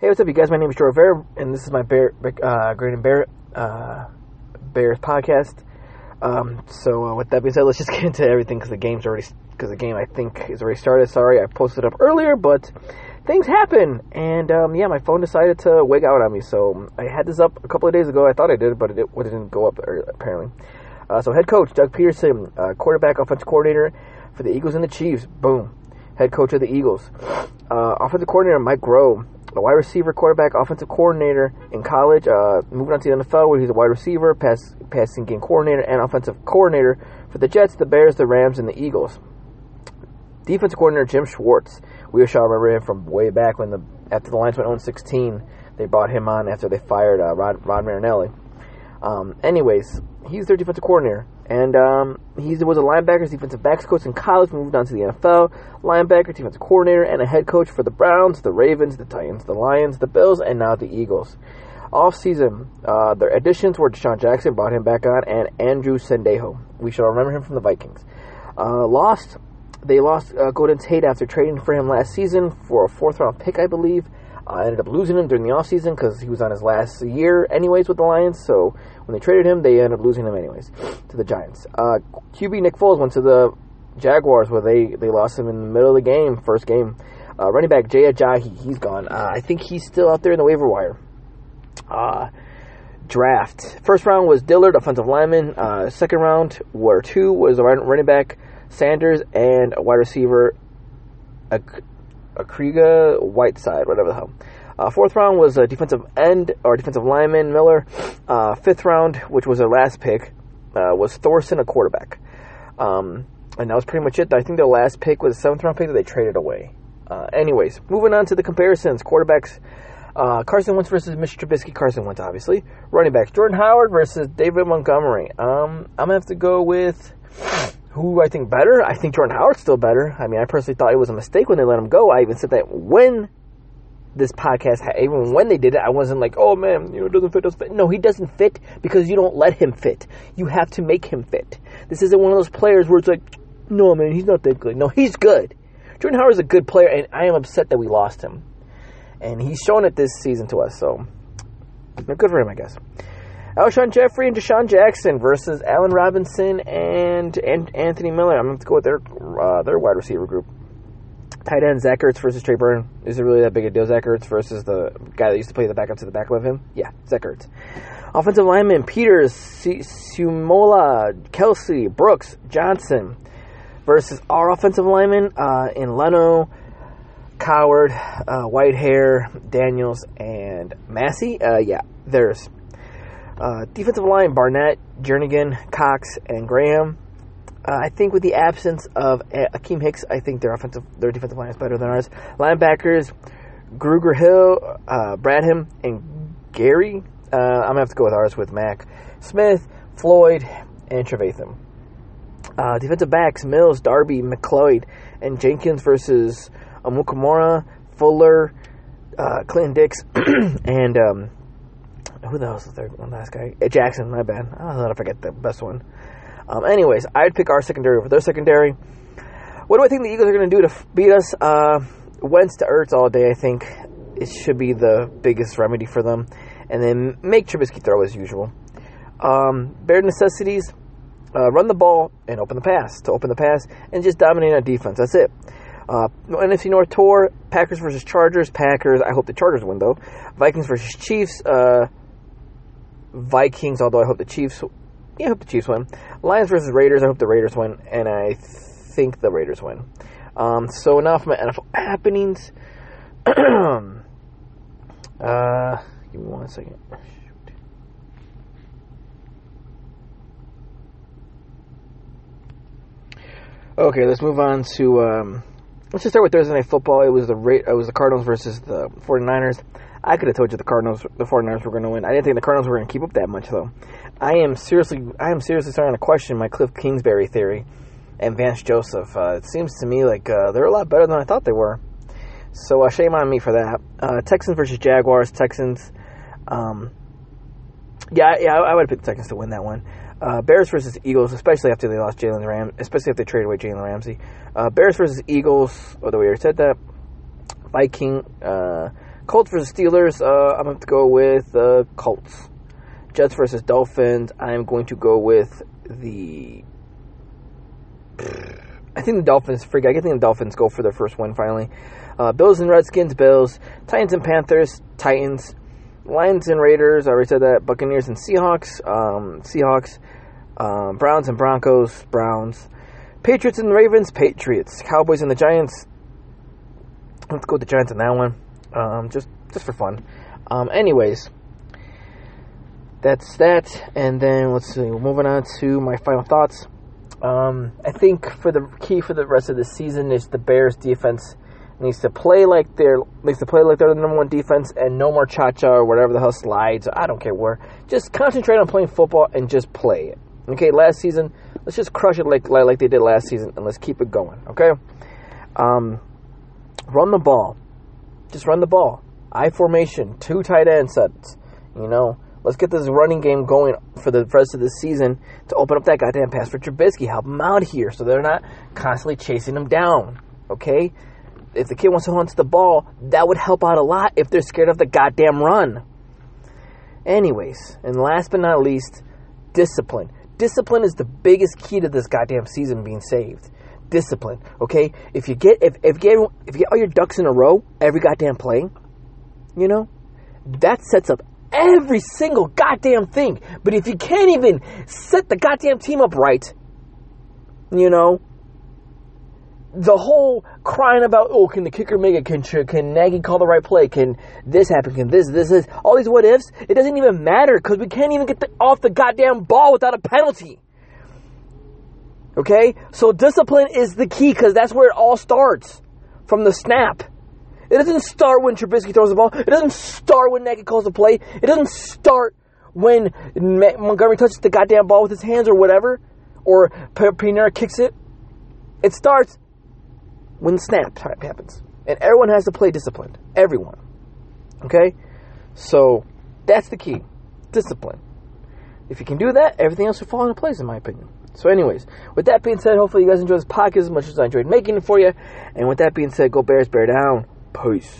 Hey, what's up, you guys? My name is Joe Rivera, and this is my Bear, uh, Grin and Bear, uh, Bears podcast. Um, so, uh, with that being said, let's just get into everything because the game's already, because the game I think is already started. Sorry, I posted up earlier, but things happen, and um, yeah, my phone decided to wig out on me. So I had this up a couple of days ago. I thought I did, but it, it didn't go up apparently. Uh, so, head coach Doug Pederson, uh, quarterback, offensive coordinator for the Eagles and the Chiefs. Boom, head coach of the Eagles. Uh, offensive coordinator Mike Groh a wide receiver, quarterback, offensive coordinator in college. Uh, moving on to the NFL, where he's a wide receiver, pass, passing game coordinator, and offensive coordinator for the Jets, the Bears, the Rams, and the Eagles. Defensive coordinator Jim Schwartz. We shall remember him from way back when the after the Lions went 0-16, they brought him on after they fired uh, Rod, Rod Marinelli. Um, anyways, he's their defensive coordinator. And um, he was a linebackers, defensive backs coach in college, moved on to the NFL, linebacker, defensive coordinator, and a head coach for the Browns, the Ravens, the Titans, the Lions, the Bills, and now the Eagles. Off season, uh, their additions were DeSean Jackson, brought him back on, and Andrew Sendejo. We shall remember him from the Vikings. Uh, lost, they lost uh, Golden Tate after trading for him last season for a fourth round pick, I believe. I ended up losing him during the offseason because he was on his last year, anyways, with the Lions. So when they traded him, they ended up losing him, anyways, to the Giants. Uh, QB Nick Foles went to the Jaguars where they, they lost him in the middle of the game, first game. Uh, running back Jay Ajayi, he's gone. Uh, I think he's still out there in the waiver wire. Uh, draft. First round was Dillard, offensive lineman. Uh, second round, were two, was running back Sanders and a wide receiver Akriga Whiteside, whatever the hell. Uh, fourth round was a defensive end or defensive lineman Miller. Uh, fifth round, which was their last pick, uh, was Thorson, a quarterback. Um, and that was pretty much it. I think their last pick was a seventh round pick that they traded away. Uh, anyways, moving on to the comparisons. Quarterbacks uh, Carson Wentz versus Mr. Trubisky. Carson Wentz, obviously. Running backs Jordan Howard versus David Montgomery. Um, I'm going to have to go with who I think better. I think Jordan Howard's still better. I mean, I personally thought it was a mistake when they let him go. I even said that when this podcast, even when they did it, I wasn't like, oh man, you know, it doesn't fit, doesn't fit. No, he doesn't fit because you don't let him fit. You have to make him fit. This isn't one of those players where it's like, no man, he's not that good. No, he's good. Jordan Howard's a good player, and I am upset that we lost him. And he's shown it this season to us, so good for him, I guess. Alshon Jeffery and DeSean Jackson versus Allen Robinson and, and Anthony Miller. I'm going to go with their uh, their wide receiver group. Tight end Zach Ertz versus Trey Burton. Is it really that big a deal? Zach Ertz versus the guy that used to play the backup to the back of him? Yeah, Zach Ertz. Offensive lineman Peters, Seumalo, Kelce, Brooks, Johnson versus our offensive lineman uh, in Leno, Coward, uh, Whitehair, Daniels, and Massey. Uh, yeah, there's uh, defensive line Barnett, Jernigan, Cox, and Graham. Uh, I think with the absence of Akiem Hicks, I think their offensive, their defensive line is better than ours. Linebackers Grugier Hill, uh, Bradham, and Gary. Uh, I'm gonna have to go with ours with Mack Smith, Floyd, and Trevathan. Uh, defensive backs Mills, Darby, McLeod, and Jenkins versus Amukamara, Fuller, uh, Clinton Dix, and um, who the hell's the third one? Last guy, uh, Jackson. My bad. I thought I forget the best one. Um, anyways, I'd pick our secondary over their secondary. What do I think the Eagles are going to do to beat us? Uh, Wentz to Ertz all day. I think it should be the biggest remedy for them, and then make Trubisky throw as usual. Um, bare necessities: uh, run the ball and open the pass. To open the pass and just dominate our defense. That's it. Uh, NFC North tour: Packers versus Chargers. Packers. I hope the Chargers win though. Vikings versus Chiefs. Uh, Vikings, although I hope the Chiefs. Yeah, I hope the Chiefs win. Lions versus Raiders. I hope the Raiders win, and I think the Raiders win. Um, so enough my NFL happenings. uh, give me one second. Okay, let's move on to. Um, let's just start with Thursday Night Football. It was the it was the Cardinals versus the 49ers. I could have told you the Cardinals, the 49ers were going to win. I didn't think the Cardinals were going to keep up that much, though. I am seriously, I am seriously starting to question my Kliff Kingsbury theory and Vance Joseph. Uh, it seems to me like uh, they're a lot better than I thought they were. So uh, shame on me for that. Uh, Texans versus Jaguars. Texans. Um, yeah, yeah, I, I would pick the Texans to win that one. Uh, Bears versus Eagles, especially after they lost Jalen Ram, especially if they traded away Jalen Ramsey. Uh, Bears versus Eagles. Although we already said that. Viking. Colts versus Steelers. Uh, I'm going to go with uh, Colts. Jets versus Dolphins. I'm going to go with the. I think the Dolphins. Freak. I think the Dolphins go for their first win finally. Uh, Bills and Redskins. Bills. Titans and Panthers. Titans. Lions and Raiders. I already said that. Buccaneers and Seahawks. Um, Seahawks. Um, Browns and Broncos. Browns. Patriots and Ravens. Patriots. Cowboys and the Giants. Let's go with the Giants on that one. Um, just just for fun. Um, anyways, that's that. And then let's see. Moving on to my final thoughts. Um, I think for the key for the rest of the season is the Bears defense needs to play like they're needs to play like they're the number one defense and no more cha cha or whatever the hell slides. I don't care where. Just concentrate on playing football and just play it. Okay, last season, let's just crush it like like, like they did last season and let's keep it going. Okay, um, run the ball, just run the ball. I formation, two tight end sets. You know, let's get this running game going for the rest of the season to open up that goddamn pass for Trubisky. Help him out here so they're not constantly chasing him down. Okay, if the kid wants to onto the ball, that would help out a lot if they're scared of the goddamn run. Anyways, and last but not least, discipline. Discipline is the biggest key to this goddamn season being saved. Discipline, okay? If you get if, if you get if you get all your ducks in a row every goddamn play, you know, that sets up every single goddamn thing. But if you can't even set the goddamn team up right, you know, the whole crying about oh can the kicker make it? Can can Nagy call the right play? Can this happen? Can this this is all these what ifs it doesn't even matter because we can't even get the, off the goddamn ball without a penalty. Okay? So discipline is the key because that's where it all starts from the snap. It doesn't start when Trubisky throws the ball. It doesn't start when Nagy calls the play. It doesn't start when Montgomery touches the goddamn ball with his hands or whatever or Pineiro kicks it. It starts when snap type happens. And everyone has to play disciplined. Everyone. Okay? So that's the key. Discipline. If you can do that, everything else will fall into place, in my opinion. So, anyways, with that being said, hopefully you guys enjoyed this podcast as much as I enjoyed making it for you. And with that being said, go Bears, bear down. Peace.